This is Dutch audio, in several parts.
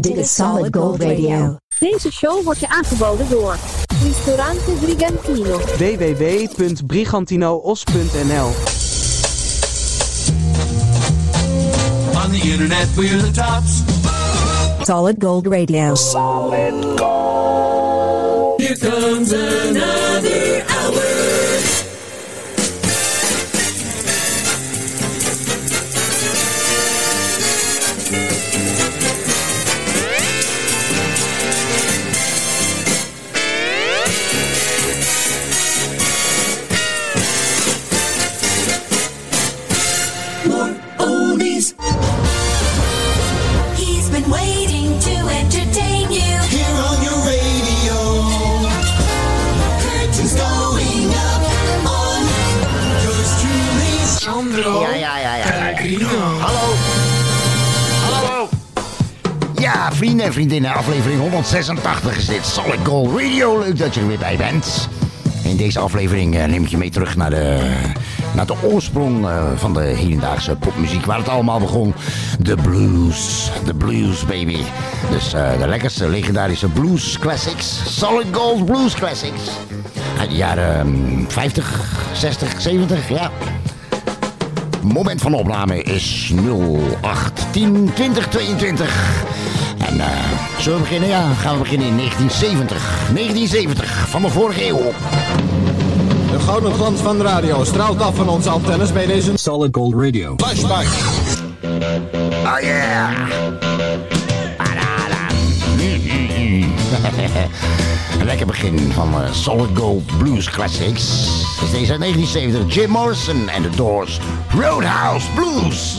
Dit is Solid Gold Radio. Deze show wordt je aangeboden door Ristorante Brigantino. www.brigantinoos.nl On the internet, we're the tops. Solid Gold Radio. Here comes another vrienden en vriendinnen, aflevering 186 is dit Solid Gold Radio. Leuk dat je er weer bij bent. In deze aflevering eh, neem ik je mee terug naar de, naar de oorsprong eh, van de hedendaagse popmuziek. Waar het allemaal begon. De blues. De blues, baby. Dus eh, de lekkerste legendarische blues classics. Solid Gold Blues Classics. Uit de jaren mm, 50, 60, 70, ja. Moment van opname is 0810 2022. En eh, zullen we beginnen? Ja, gaan we beginnen in 1970. 1970 van de vorige eeuw. De gouden glans van de radio straalt af van onze antennes bij deze Solid Gold Radio. flashback. Oh yeah! Lekker begin van eh, Solid Gold Blues Classics. Is deze uit 1970. Jim Morrison en The Doors. Roadhouse Blues.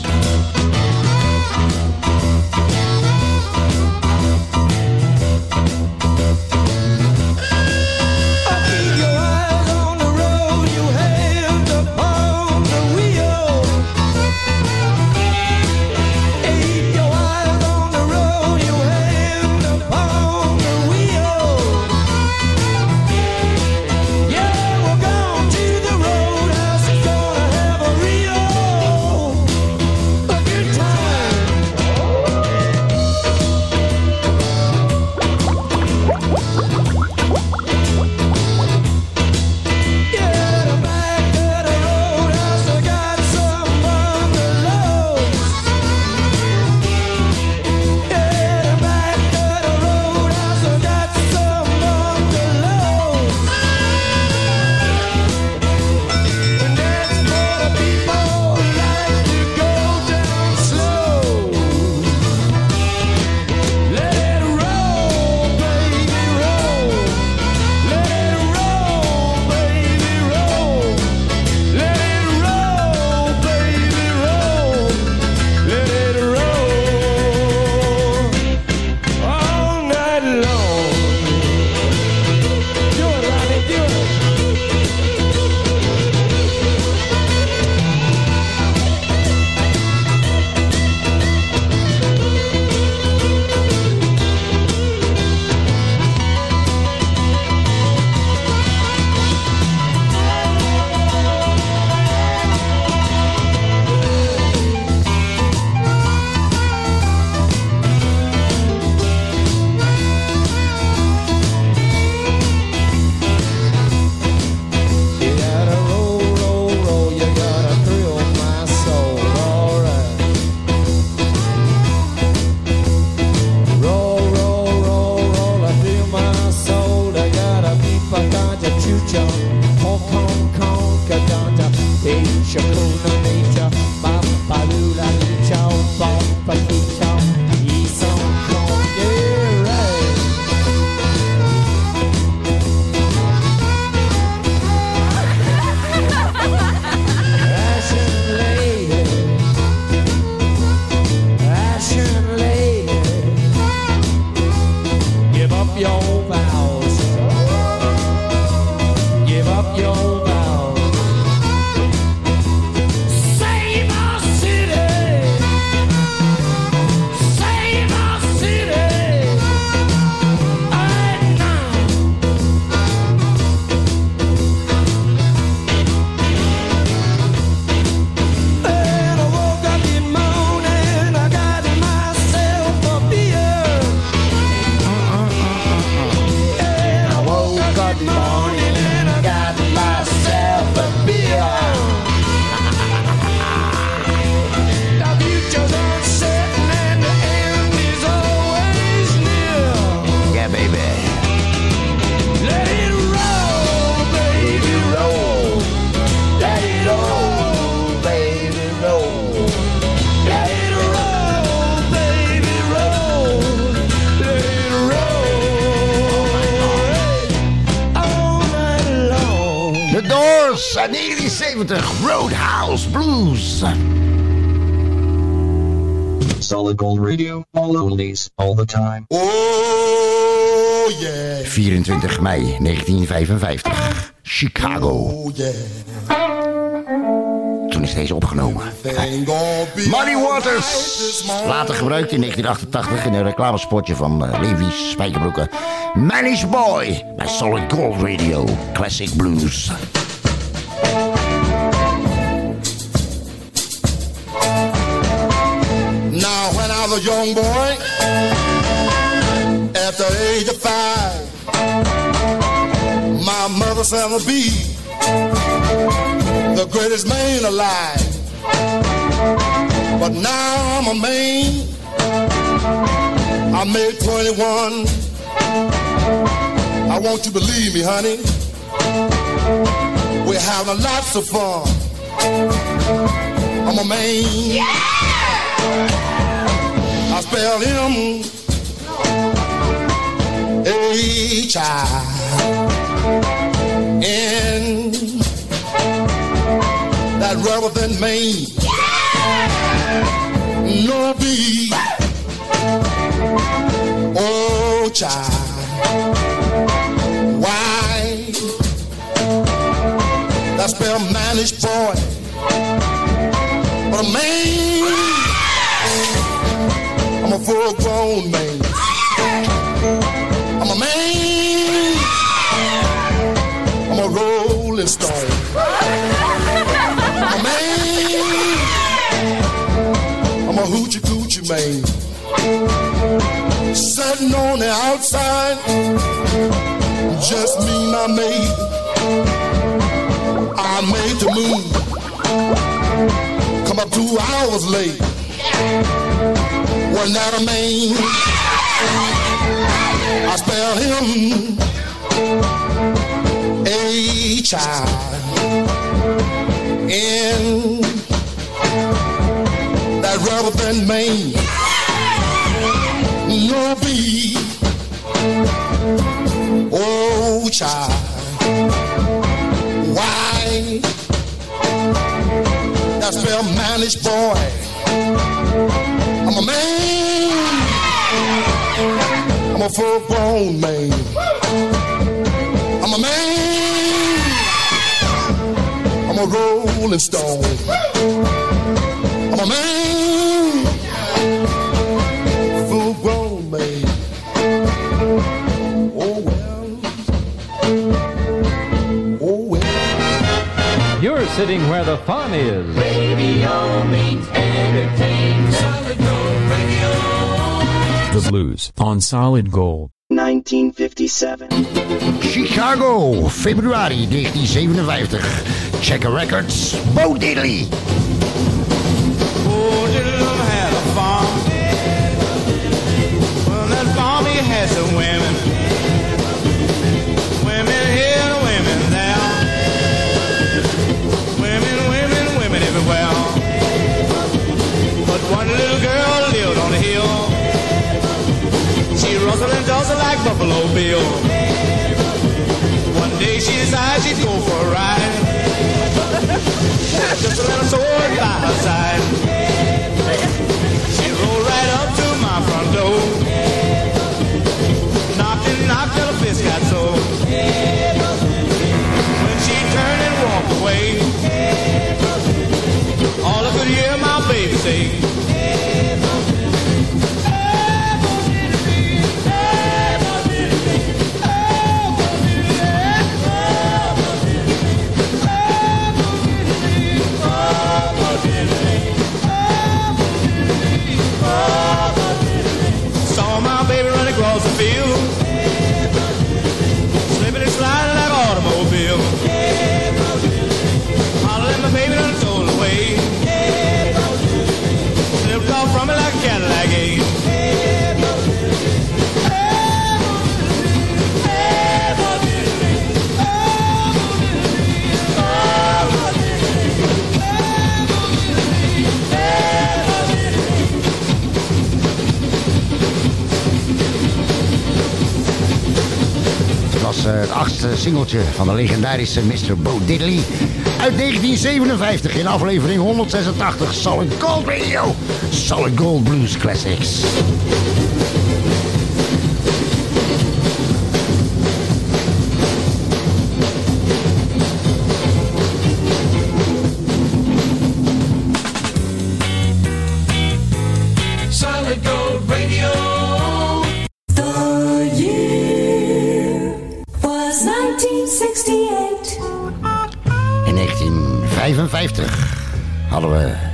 1970. Roadhouse Blues. Solid Gold Radio, all oldies, all the time. Oh yeah. 24 mei 1955. Chicago. Oh yeah. Toen is deze opgenomen. Muddy alright Waters. Later gebruikt in 1988 in een reclamespotje van uh, Levi's Spijkerbroeken. Manish Boy bij Solid Gold Radio. Classic Blues. A young boy, at the age of five, my mother said I'd be the greatest man alive. But now I'm a man. I made 21. I want you to believe me, honey. We're having lots of fun. I'm a man. I spell him H I N that rubber than Maine. No B Oh child. Why? That spell manish boy But a man hoochie coochie. Sitting on the outside, just me, my mate. I made the move. Come up two hours late. Wasn't that a man? I spell him H I N. That rubber band man. No B. Oh, child. Why? That spell manish boy. I'm a man. I'm a full grown man. I'm a man. I'm a rolling stone. I'm a man. Sitting where the fun is. The Blues on Solid Gold. 1957. Chicago, februari 1957. Checker Records, Bo Diddley. Bill. One day she decided she'd go for a ride. Just a little sword by her side. She rolled right up to my front door. Knocked and knocked till the fist got sore. When she turned and walked away, all I could hear my baby say. Eh, het achtste singeltje van de legendarische Mr. Bo Diddley. Uit 1957 in aflevering 186 Solid Gold Radio. Solid Gold Blues Classics.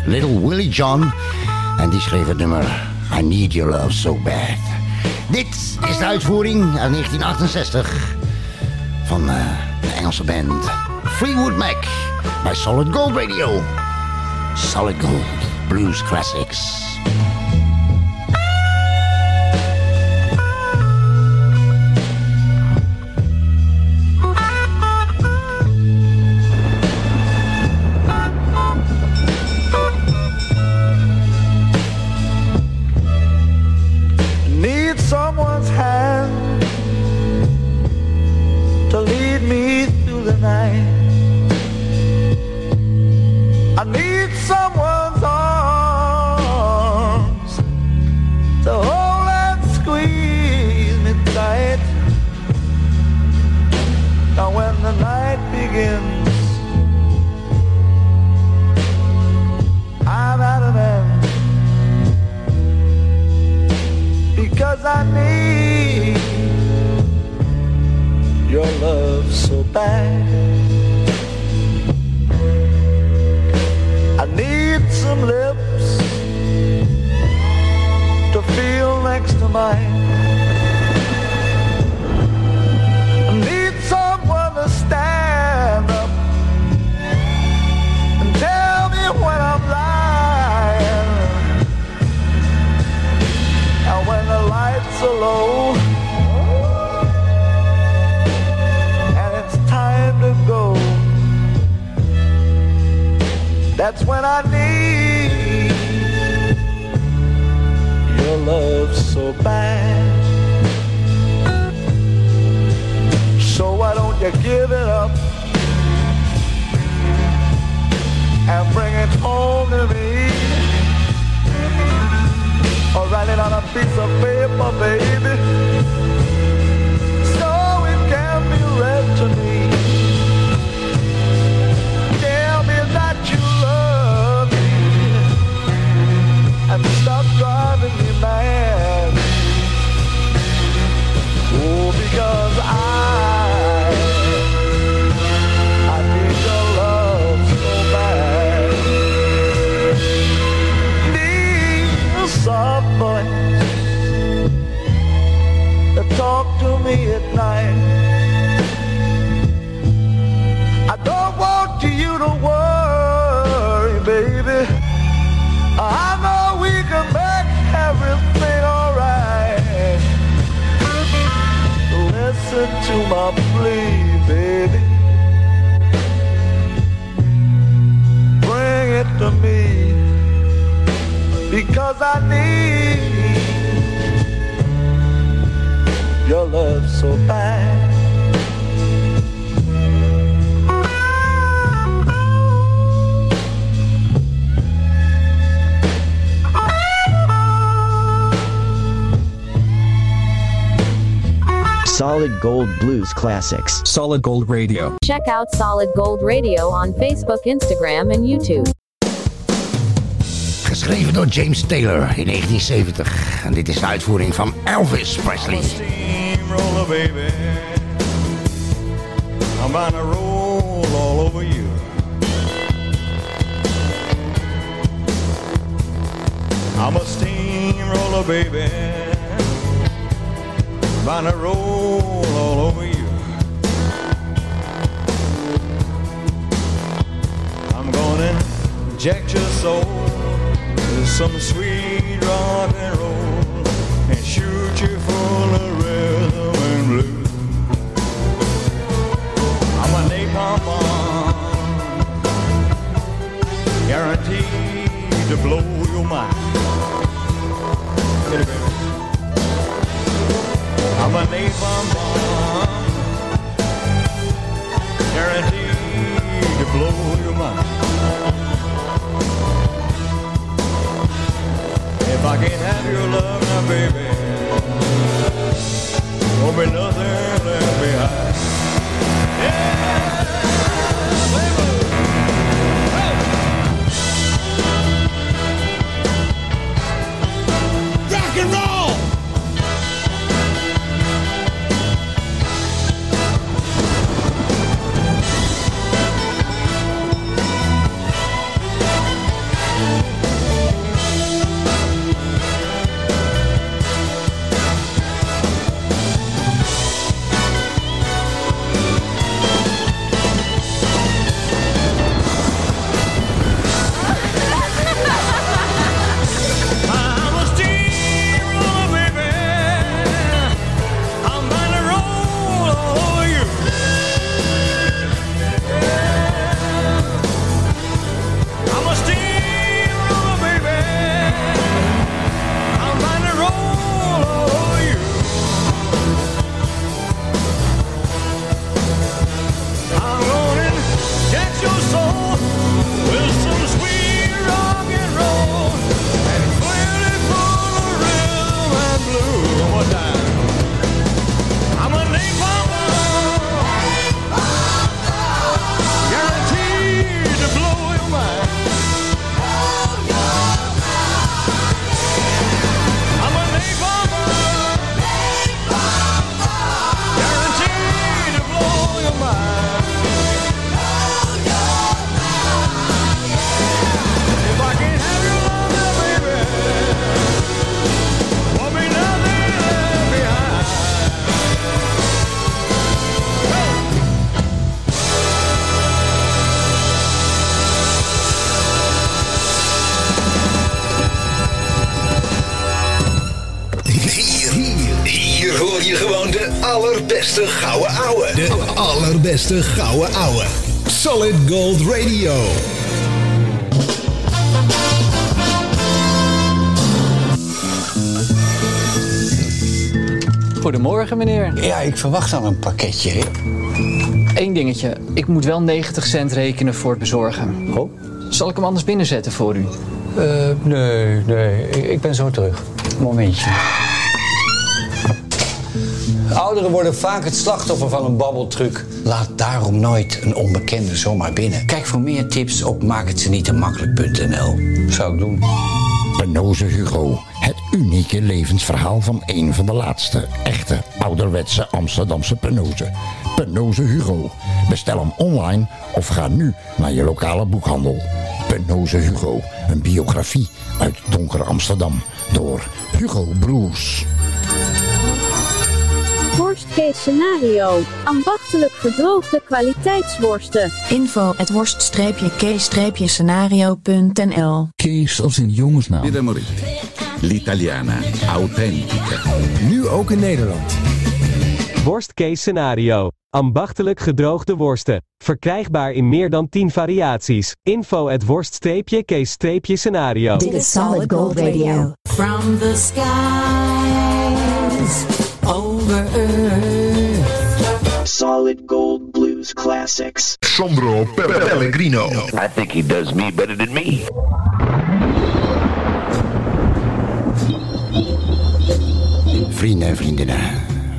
Little Willie John. En die schreef het nummer I Need Your Love So Bad. Dit is de uitvoering uit 1968 van eh, de Engelse band Fleetwood Mac bij Solid Gold Radio. Solid Gold Blues Classics. Love my plea, baby. Bring it to me because I need your love so bad. Solid Gold Blues Classics. Solid Gold Radio. Check out Solid Gold Radio on Facebook, Instagram, and YouTube. Geschreven door James Taylor in 1970. En dit is de uitvoering van Elvis Presley. steamroller, baby. I'm bound to roll all over you. I'm a steamroller, baby. To roll all over you. I'm gonna inject your soul with some sweet rock and roll and shoot you full of rhythm and blues. I'm a napalm bomb, guaranteed to blow your mind. I'm a napalm bomb, guaranteed to blow your mind. If I can't have your love now, baby, won't be nothing. Allerbeste gouden ouwe. Solid Gold Radio. Goedemorgen, meneer. Ja, ik verwacht dan een pakketje. hè? Eén dingetje. Ik moet wel 90 cent rekenen voor het bezorgen. Oh? Zal ik hem anders binnenzetten voor u? Eh, nee, nee, ik, ik ben zo terug. Momentje. Ouderen worden vaak het slachtoffer van een babbeltruc. Laat daarom nooit een onbekende zomaar binnen. Kijk voor meer tips op maakhetzennietemakkelijk.nl. Zou ik doen. Penoze Hugo. Het unieke levensverhaal van een van de laatste echte ouderwetse Amsterdamse Penoze. Penoze Hugo. Bestel hem online of ga nu naar je lokale boekhandel. Penoze Hugo. Een biografie uit donker Amsterdam door Hugo Broers. Case scenario. Ambachtelijk gedroogde kwaliteitsworsten. Info at worst-k-scenario.nl Kees als in jongensnaam. L'italiana autentica. Nu ook in Nederland. Worst case scenario. Ambachtelijk gedroogde worsten. Verkrijgbaar in meer dan 10 variaties. Info at worst-case-scenario. Dit is Solid Gold Radio. From the skies over earth. Solid Gold Blues Classics. Sandro Pellegrino. I think he does me better than me. Vrienden en vriendinnen,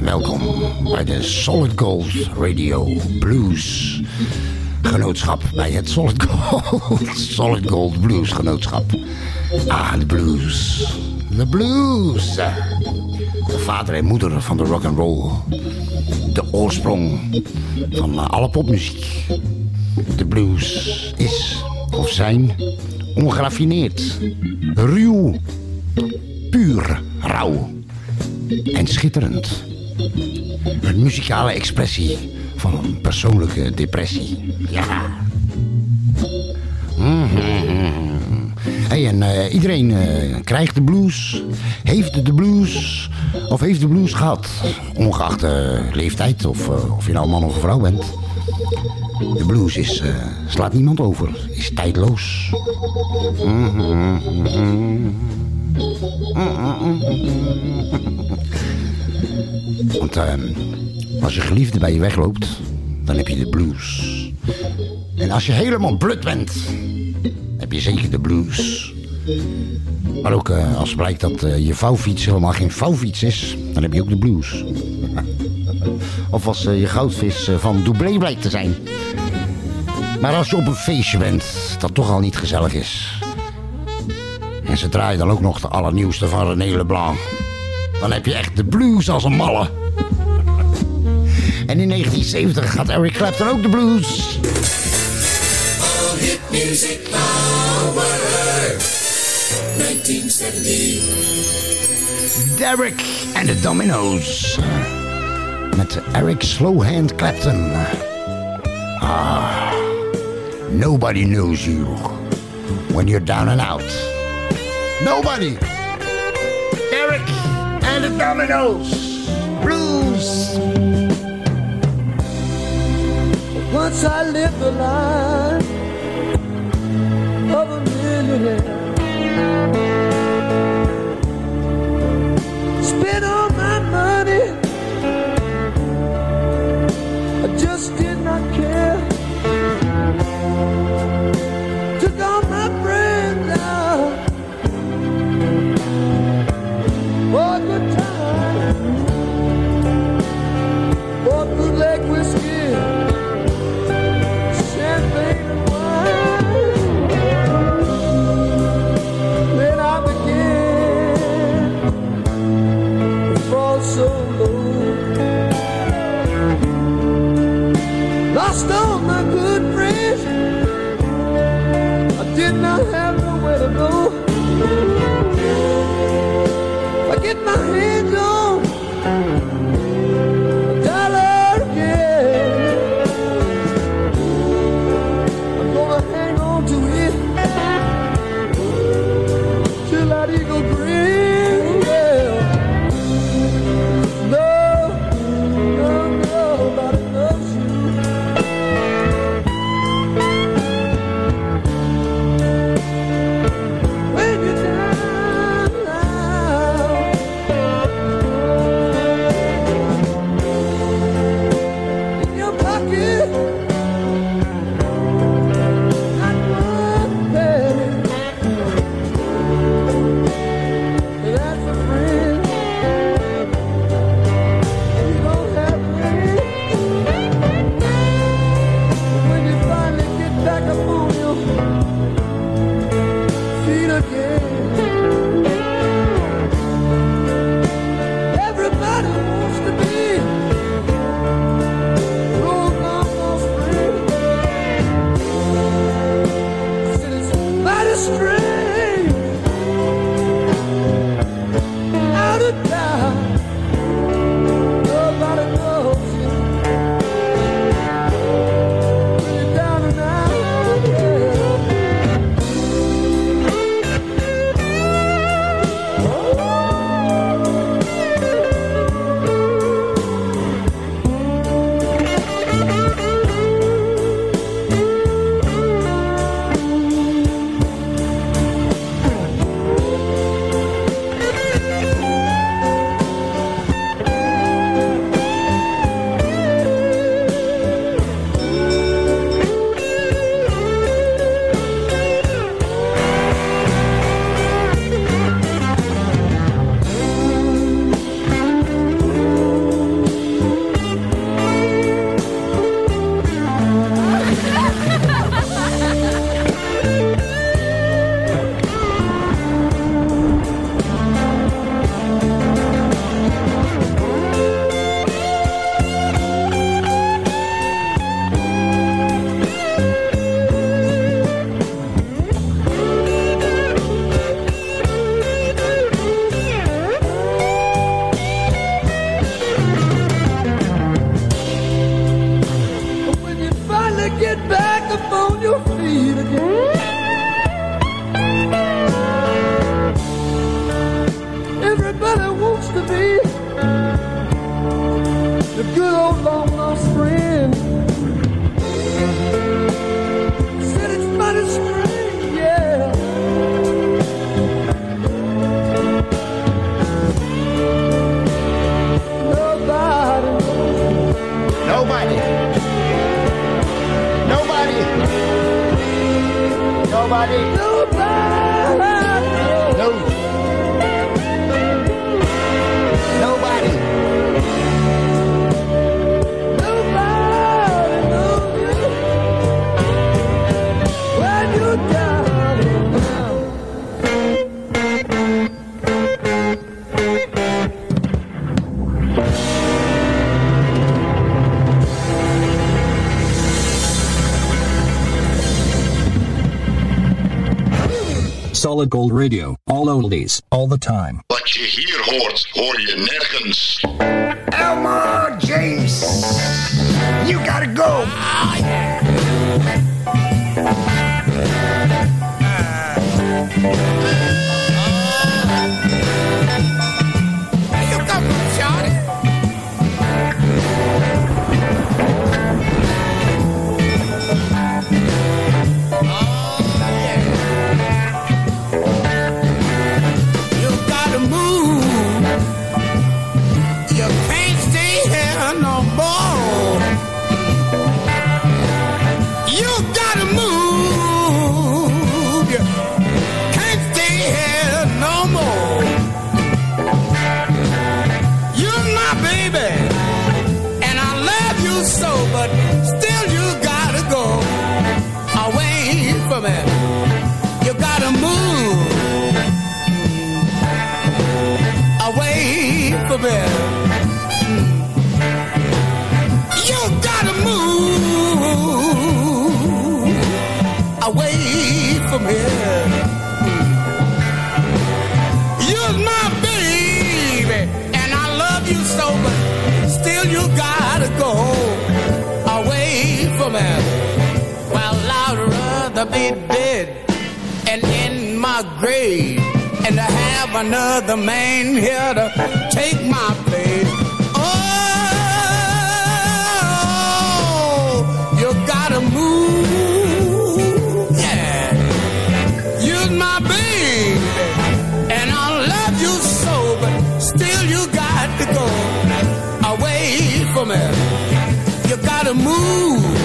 welkom bij de Solid Gold Radio Blues Genootschap. Bij het Solid Gold, Solid Gold Blues Genootschap. Ah, de blues. De blues. De vader en moeder van de rock and roll. De oorsprong van eh, alle popmuziek. De blues is of zijn ongeraffineerd, ruw, puur, rauw en schitterend. Een muzikale expressie van een persoonlijke depressie. Ja. Hey, en eh, iedereen eh, krijgt de blues, heeft de blues of heeft de blues gehad. Ongeacht eh, leeftijd of, of je nou man of vrouw bent. De blues is, slaat niemand over, is tijdloos. Want ehm, als je geliefde bij je wegloopt, dan heb je de blues. En als je helemaal blut bent, heb je zeker de blues. Maar ook eh, als blijkt dat eh, je vouwfiets helemaal geen vouwfiets is, dan heb je ook de blues. of als eh, je goudvis van doublé blijkt te zijn. Maar als je op een feestje bent dat toch al niet gezellig is. En ze draaien dan ook nog de allernieuwste van René Leblanc. Dan heb je echt de blues als een malle. En in 1970 gaat Eric Clapton ook de blues. All hit music power. 1970. Derek and the Dominoes. Met Eric Slowhand Clapton. Ah, nobody knows you when you're down and out. Nobody. Eric and the Dominoes. Blues. Once I lived the life Solid Gold Radio. All oldies, all the time. Wat je hier hoort, hoor je nergens. Elmore James, you gotta go. Ah, and to have another man here to take my place. Oh, you gotta move, yeah. You're my and I love you so, but still you got to go away from it. You gotta move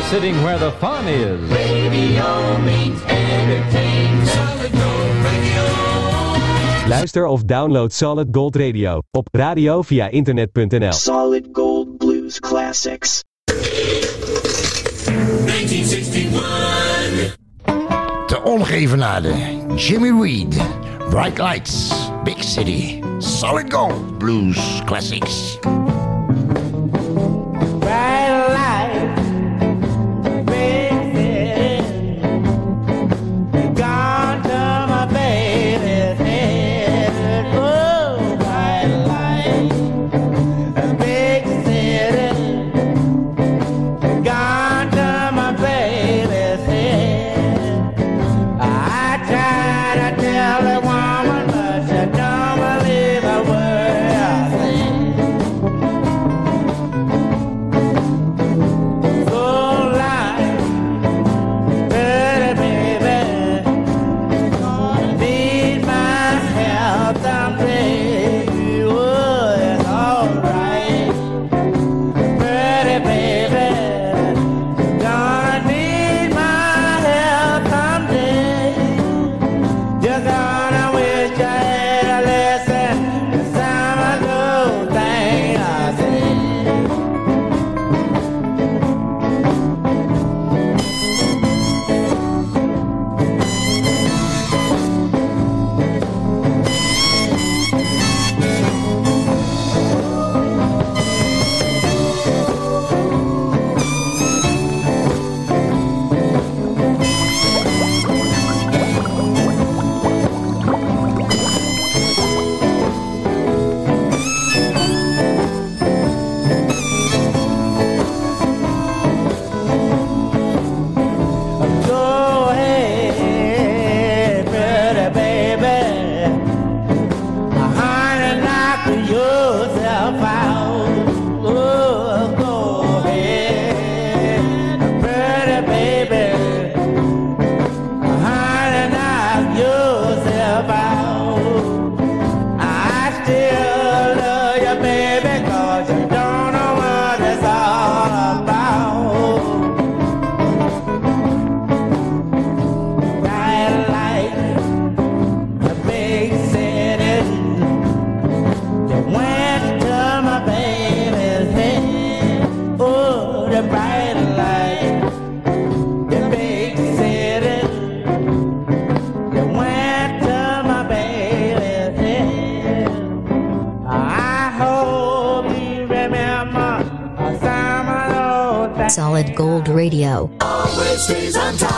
You're sitting where the fun is. Radio means entertainment. Solid Gold Radio. Luister of download Solid Gold Radio op radio via internet.nl. Solid Gold Blues Classics. 1961. De ongeëvenaarde Jimmy Reed. Bright Lights, Big City. Solid Gold Blues Classics. stays on top.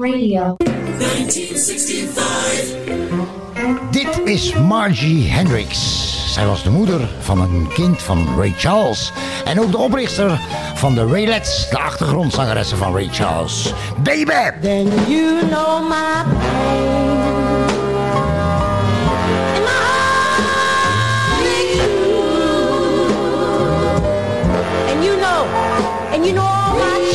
Radio. 1965. Dit is Margie Hendricks. Zij was de moeder van een kind van Ray Charles. En ook de oprichter van de Raylets, de achtergrondzangeressen van Ray Charles. Baby! Then you know my pain. And you know all my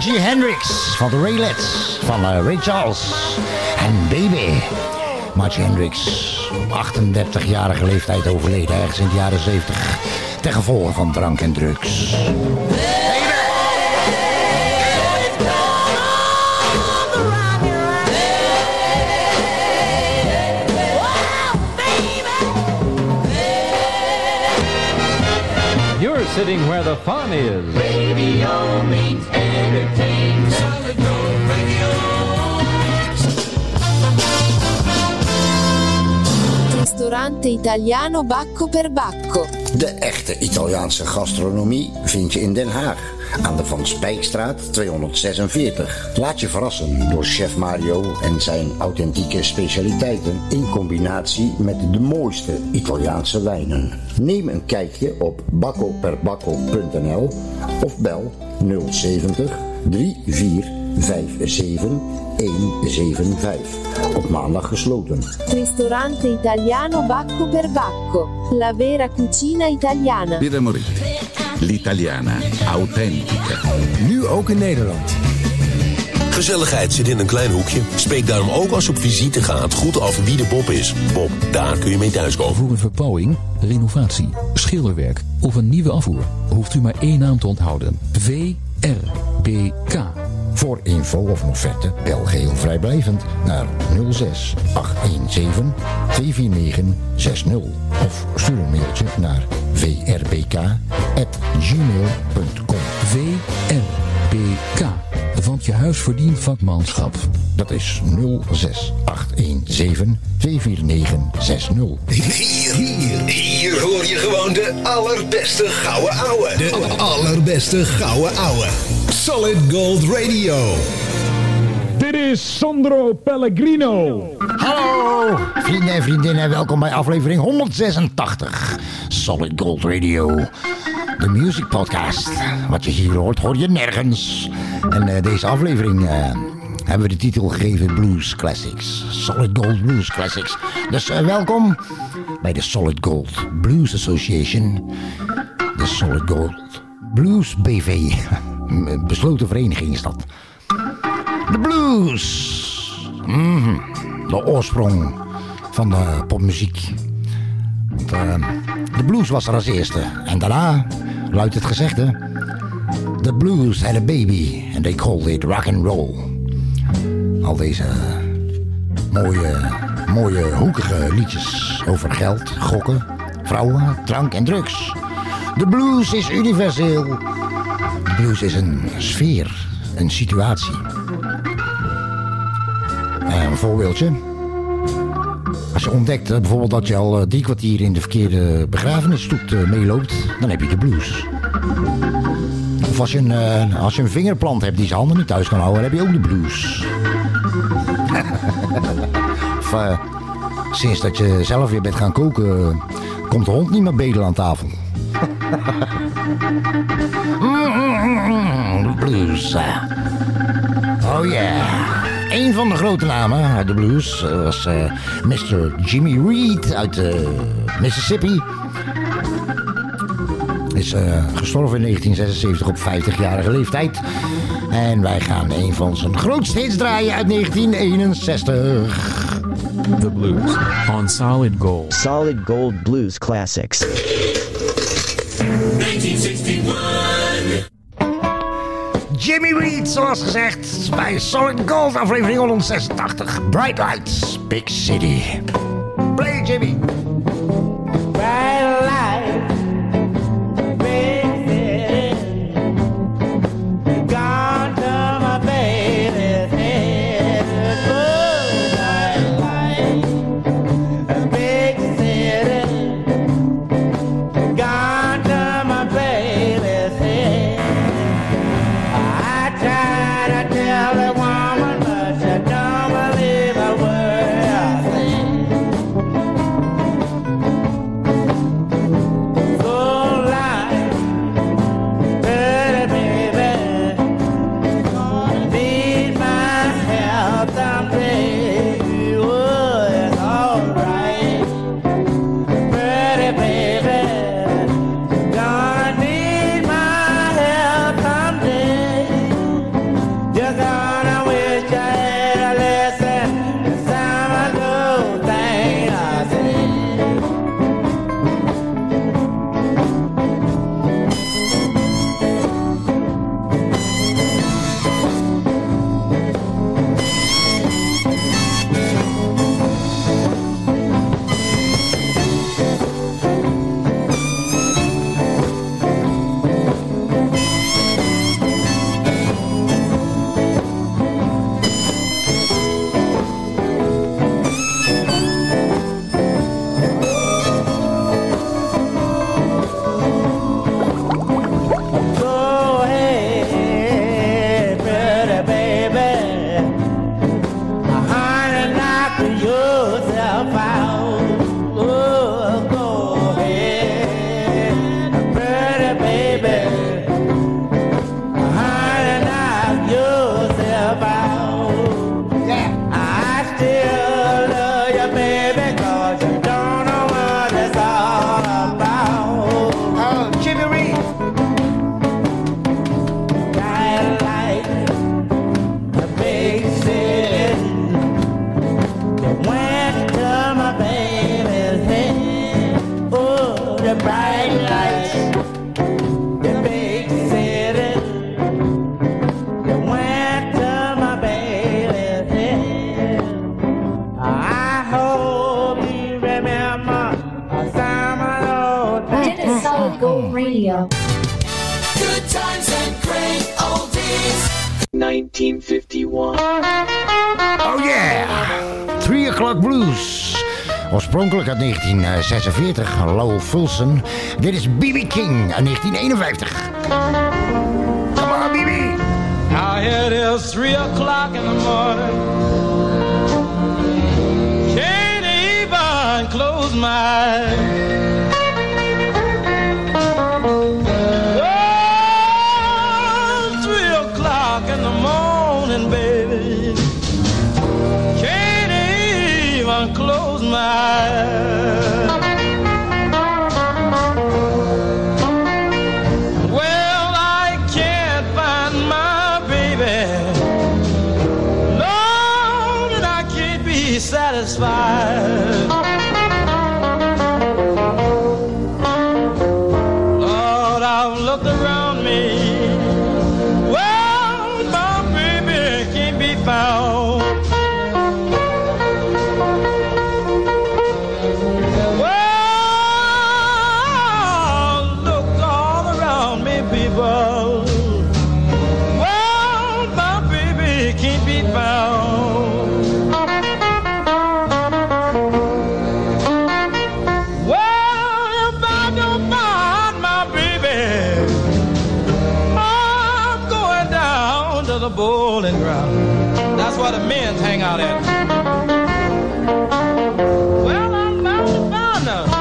Margie Hendrix van de Raylets van eh, Ray Charles. En Baby. Margie Hendrix op 38-jarige leeftijd overleden, ergens in de jaren 70. Ten gevolge van drank en drugs. Sitting where the fun is. Radio means entertain. Solid Gold Radio. Ristorante italiano Bacco per Bacco. De echte Italiaanse gastronomie vind je in Den Haag. Aan de Van Spijkstraat 246. Laat je verrassen door chef Mario en zijn authentieke specialiteiten in combinatie met de mooiste Italiaanse wijnen. Neem een kijkje op baccoperbacco.nl of bel 070 3457 175. Op maandag gesloten. Ristorante italiano Bacco per Bacco. La vera cucina italiana. Birra Moretti. L'italiana autentica. Nu ook in Nederland. Gezelligheid zit in een klein hoekje. Spreek daarom ook als je op visite gaat goed af wie de Bob is. Bob, daar kun je mee thuiskomen. Voor een verbouwing, renovatie, schilderwerk of een nieuwe afvoer hoeft u maar één naam te onthouden. VRBK. Voor info of een offerte bel geheel vrijblijvend naar 06 817 249 60 of stuur een mailtje naar vrbk@gmail.com. VRBK. Want je huis verdient vakmanschap. Dat is 06 817 249 60. Hier, hier, hier hoor je gewoon de allerbeste gouden ouwe. De allerbeste gouden ouwe. Solid Gold Radio. Dit is Sandro Pellegrino. Hallo, vrienden en vriendinnen, welkom bij aflevering 186 Solid Gold Radio. De music podcast. Wat je hier hoort, hoor je nergens. En eh, deze aflevering eh, hebben we de titel gegeven Blues Classics. Solid Gold Blues Classics. Dus eh, welkom bij de Solid Gold Blues Association. De Solid Gold Blues BV. Besloten vereniging is dat. De blues. Mhm. De oorsprong van popmuziek. Eh, de blues was er als eerste. En daarna luidt het gezegde... The blues had a baby and they called it rock and roll. Al deze mooie, mooie hoekige liedjes over geld, gokken, vrouwen, drank en drugs. De blues is universeel. De blues is een sfeer, een situatie. Eh, een voorbeeldje. Als je ontdekt bijvoorbeeld dat je al eh, drie kwartier in de verkeerde begrafenisstoet eh, meeloopt, dan heb je de blues. Of als je, een, eh, als je een vingerplant hebt die zijn handen niet thuis kan houden, heb je ook de blues. of sinds dat je zelf weer bent gaan koken, komt de hond niet meer bedelen aan tafel. Blues. Oh yeah. Een van de grote namen uit de blues eh, was eh, Mr. Jimmy Reed uit eh, Mississippi. Is gestorven in 1976 op 50-jarige leeftijd. En wij gaan een van zijn grootste hits draaien uit 1961. The Blues on Solid Gold. Solid Gold Blues Classics. 1961. Jimmy Reed, zoals gezegd, bij Solid Gold aflevering 186. Bright Lights, Big City. Play Jimmy. Radio. Good times and great oldies. 1951. Oh yeah! Three O'Clock Blues. Oorspronkelijk uit 1946, Lowell Fulson. Dit is B.B. King uit 1951. Come on, B.B. Now it is three o'clock in the morning. Can't even close my eyes. The bowling ground. That's where the men hang out at. Well, I'm bound to find her.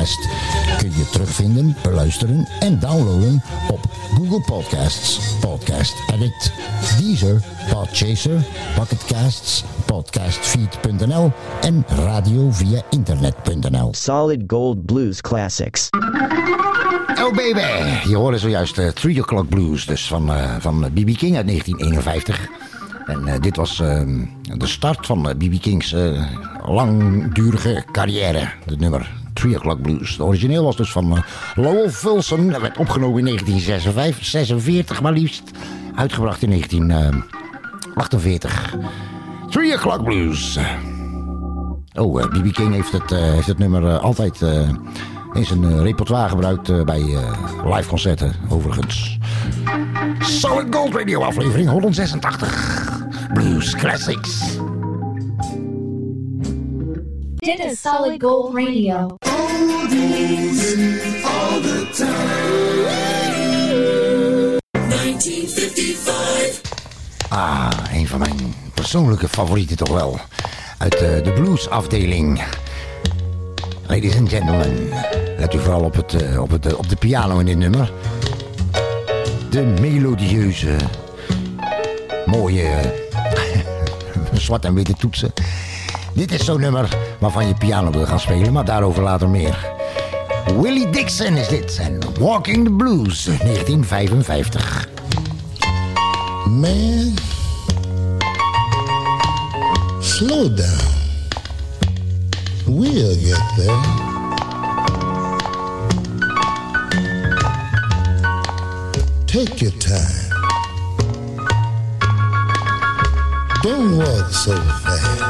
Podcast kun je terugvinden, beluisteren en downloaden op Google Podcasts, Podcast Addict, Deezer, Podchaser, Pocketcasts, podcastfeed.nl en radio via internet.nl. Solid Gold Blues Classics. Oh baby, je hoorde zojuist de 3 O'Clock Blues, dus van, eh, van B.B. King uit 1951. En eh, dit was eh, de start van B.B. King's eh, langdurige carrière, het nummer 3 O'Clock Blues. De origineel was dus van eh, Lowell Fulson, dat werd opgenomen in 1946 maar liefst. Uitgebracht in 1948. 3 O'Clock Blues. Oh, B.B. King heeft het, eh, heeft het nummer eh, altijd eh, in zijn eh, repertoire gebruikt eh, bij eh, live concerten, overigens. Solid Gold Radio aflevering 186. Blues Classics. Dit is Solid Gold Radio. all the time. 1955. Ah, een van mijn persoonlijke favorieten toch wel. Uit eh, de blues afdeling. Ladies and gentlemen, let u vooral op, het, eh, op, het, eh, op de piano in dit nummer. De melodieuze, mooie zwart en witte toetsen. Dit is zo'n nummer waarvan je piano wil gaan spelen, maar daarover later meer. Willie Dixon is dit en Walking the Blues 1955. Man, slow down. We'll get there. take your time. Don't walk so fast.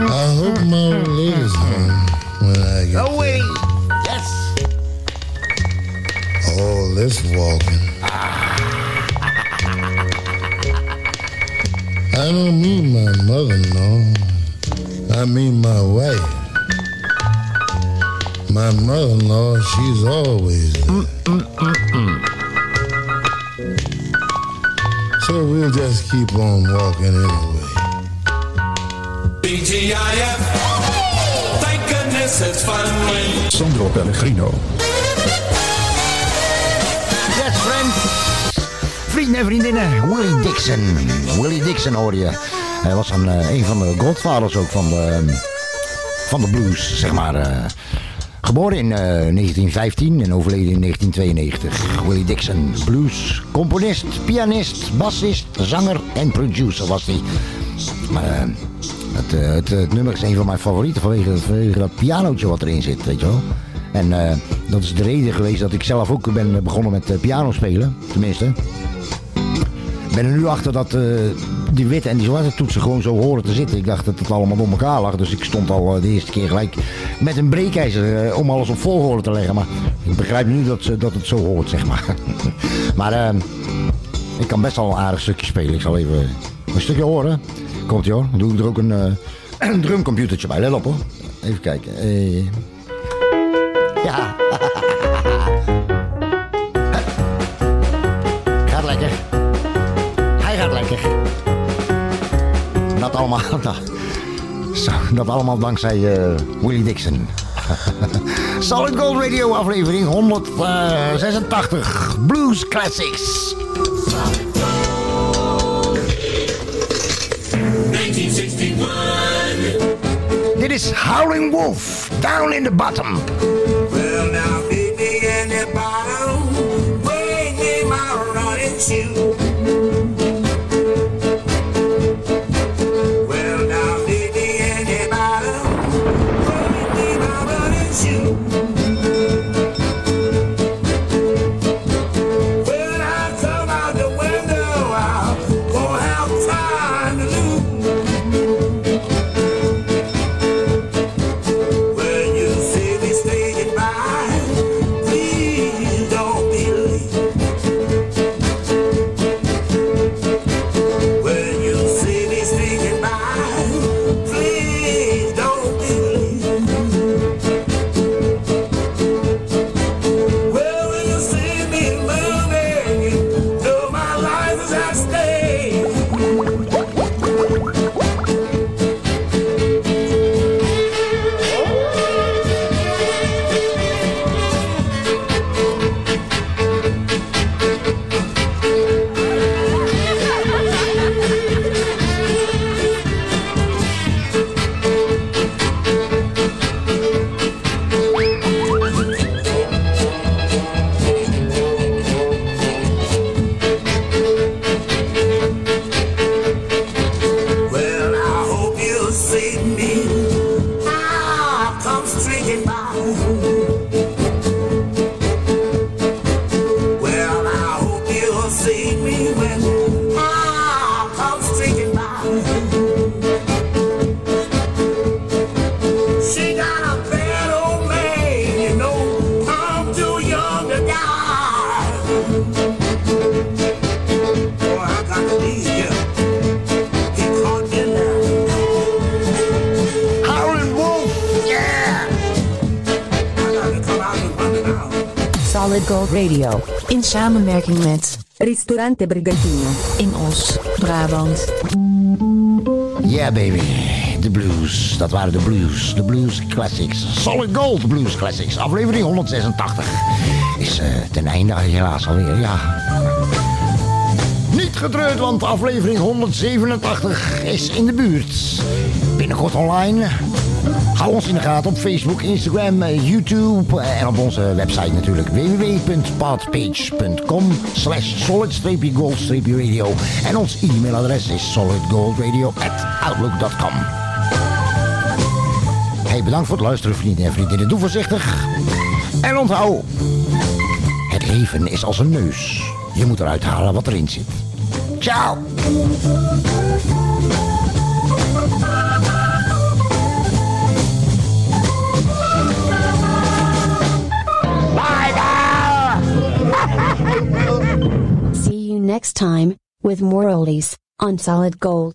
I hope my old lady's home when I get Oh, wait. Yes. All this walking. I don't mean my mother-in-law. I mean my wife. My mother-in-law, she's always there. Mm, mm, mm, so we'll just keep on walking anyway. BGIF. Thank goodness it's fun when Sandro Pellegrino. Yes, friends. Vrienden en vriendinnen, Willie Dixon. Willie Dixon hoor je. Hij was een, eh, een van de godvaders ook van de, van de blues, zeg maar. eh. Geboren in eh, 1915 en overleden in 1992. Willie Dixon, blues, componist, pianist, bassist, zanger en producer was hij. Maar eh, het, eh, het, nummer is een van mijn favorieten vanwege, dat pianootje wat erin zit, weet je wel. En eh, dat is de reden geweest dat ik zelf ook ben begonnen met eh, piano spelen. Tenminste. Ik ben er nu achter dat eh, die witte en die zwarte toetsen gewoon zo horen te zitten. Ik dacht dat het allemaal door elkaar lag. Dus ik stond al eh, de eerste keer gelijk met een breekijzer eh, om alles op volgorde te leggen. Maar ik begrijp nu dat, dat het zo hoort, zeg maar. maar eh, ik kan best wel een aardig stukje spelen. Ik zal even een stukje horen. Komt hoor. Dan doe ik er ook een, een drumcomputertje bij. Let op hoor. Even kijken. Eh, ja. Gaat lekker. Hij gaat lekker. Dat allemaal, dat, zo, dat allemaal dankzij eh, Willie Dixon. Solid Gold Radio aflevering 186 Blues Classics. 1961. Dit is Howling Wolf, Down in the Bottom. Well, now, Radio. In samenwerking met Ristorante Brigantino. In Os, Brabant. Yeah, baby. De blues. Dat waren de blues. De blues classics. Solid Gold Blues Classics. Aflevering 186. Is eh, ten einde helaas alweer, ja. Niet getreurd, want aflevering 187 is in de buurt. Binnenkort online. Hou ons in de gaten op Facebook, Instagram, eh, YouTube eh, en op onze website natuurlijk www.podpage.com slash solid-gold-radio en ons e-mailadres is solidgoldradio@outlook.com. Hey, bedankt voor het luisteren vrienden en vriendinnen. Doe voorzichtig. En onthoud, het leven is als een neus. Je moet eruit halen wat erin zit. Ciao! Time, with more oldies, on Solid Gold.